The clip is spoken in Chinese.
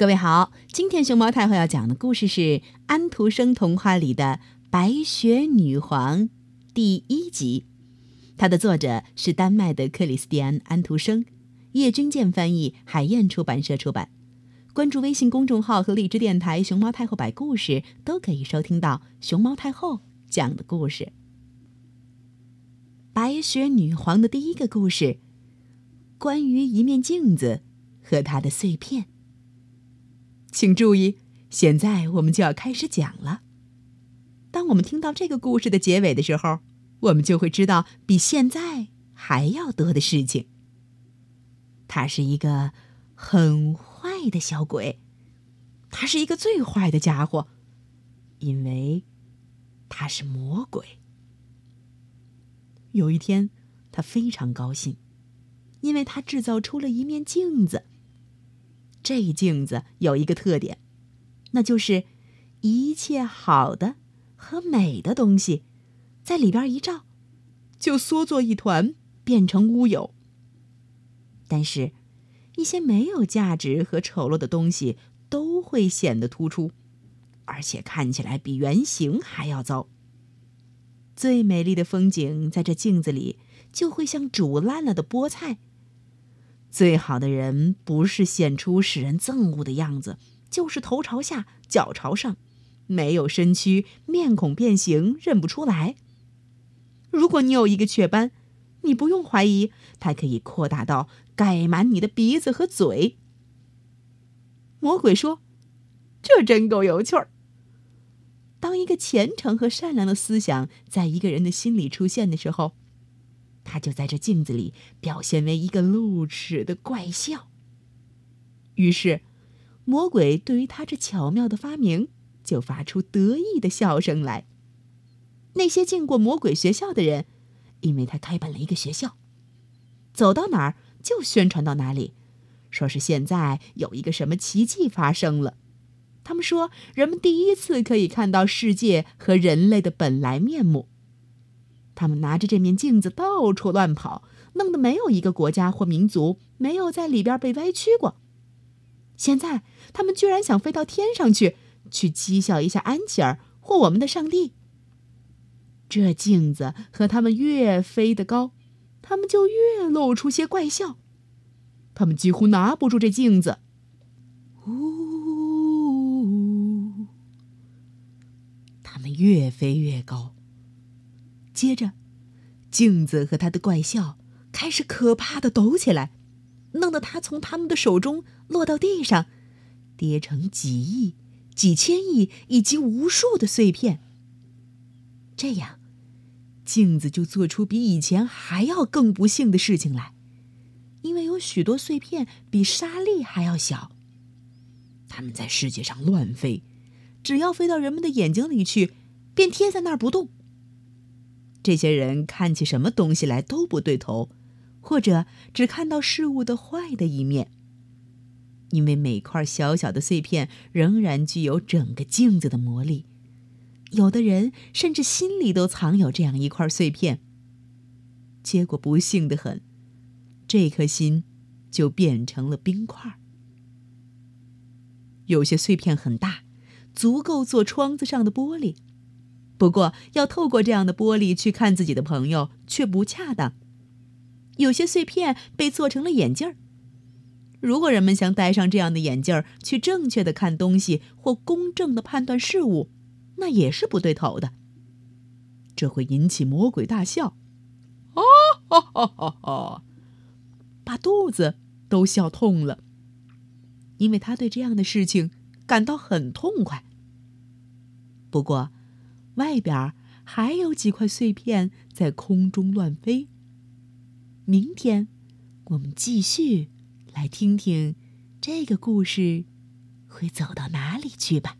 各位好，今天熊猫太后要讲的故事是安徒生童话里的《白雪女皇》第一集，它的作者是丹麦的克里斯蒂安·安徒生，叶君健翻译，海燕出版社出版。关注微信公众号和荔枝电台“熊猫太后摆故事”，都可以收听到熊猫太后讲的故事。白雪女皇的第一个故事，关于一面镜子和它的碎片。请注意，现在我们就要开始讲了。当我们听到这个故事的结尾的时候，我们就会知道比现在还要多的事情。他是一个很坏的小鬼，他是一个最坏的家伙，因为他是魔鬼。有一天，他非常高兴，因为他制造出了一面镜子。这镜子有一个特点，那就是一切好的和美的东西，在里边一照，就缩作一团，变成乌有。但是，一些没有价值和丑陋的东西都会显得突出，而且看起来比原形还要糟。最美丽的风景在这镜子里，就会像煮烂了的菠菜。最好的人不是显出使人憎恶的样子，就是头朝下，脚朝上，没有身躯，面孔变形，认不出来。如果你有一个雀斑，你不用怀疑，它可以扩大到盖满你的鼻子和嘴。魔鬼说：“这真够有趣儿。”当一个虔诚和善良的思想在一个人的心里出现的时候。他就在这镜子里表现为一个露齿的怪笑。于是，魔鬼对于他这巧妙的发明就发出得意的笑声来。那些进过魔鬼学校的人，因为他开办了一个学校，走到哪儿就宣传到哪里，说是现在有一个什么奇迹发生了。他们说，人们第一次可以看到世界和人类的本来面目。他们拿着这面镜子到处乱跑，弄得没有一个国家或民族没有在里边被歪曲过。现在他们居然想飞到天上去，去讥笑一下安琪儿或我们的上帝。这镜子和他们越飞得高，他们就越露出些怪笑。他们几乎拿不住这镜子。呜！他们越飞越高。接着，镜子和他的怪笑开始可怕的抖起来，弄得他从他们的手中落到地上，跌成几亿、几千亿以及无数的碎片。这样，镜子就做出比以前还要更不幸的事情来，因为有许多碎片比沙粒还要小。它们在世界上乱飞，只要飞到人们的眼睛里去，便贴在那儿不动。这些人看起什么东西来都不对头，或者只看到事物的坏的一面。因为每块小小的碎片仍然具有整个镜子的魔力，有的人甚至心里都藏有这样一块碎片。结果不幸的很，这颗心就变成了冰块。有些碎片很大，足够做窗子上的玻璃。不过，要透过这样的玻璃去看自己的朋友却不恰当。有些碎片被做成了眼镜儿。如果人们想戴上这样的眼镜儿去正确的看东西或公正的判断事物，那也是不对头的。这会引起魔鬼大笑，哦哈哈哈哈，把肚子都笑痛了，因为他对这样的事情感到很痛快。不过。外边还有几块碎片在空中乱飞。明天，我们继续来听听这个故事会走到哪里去吧。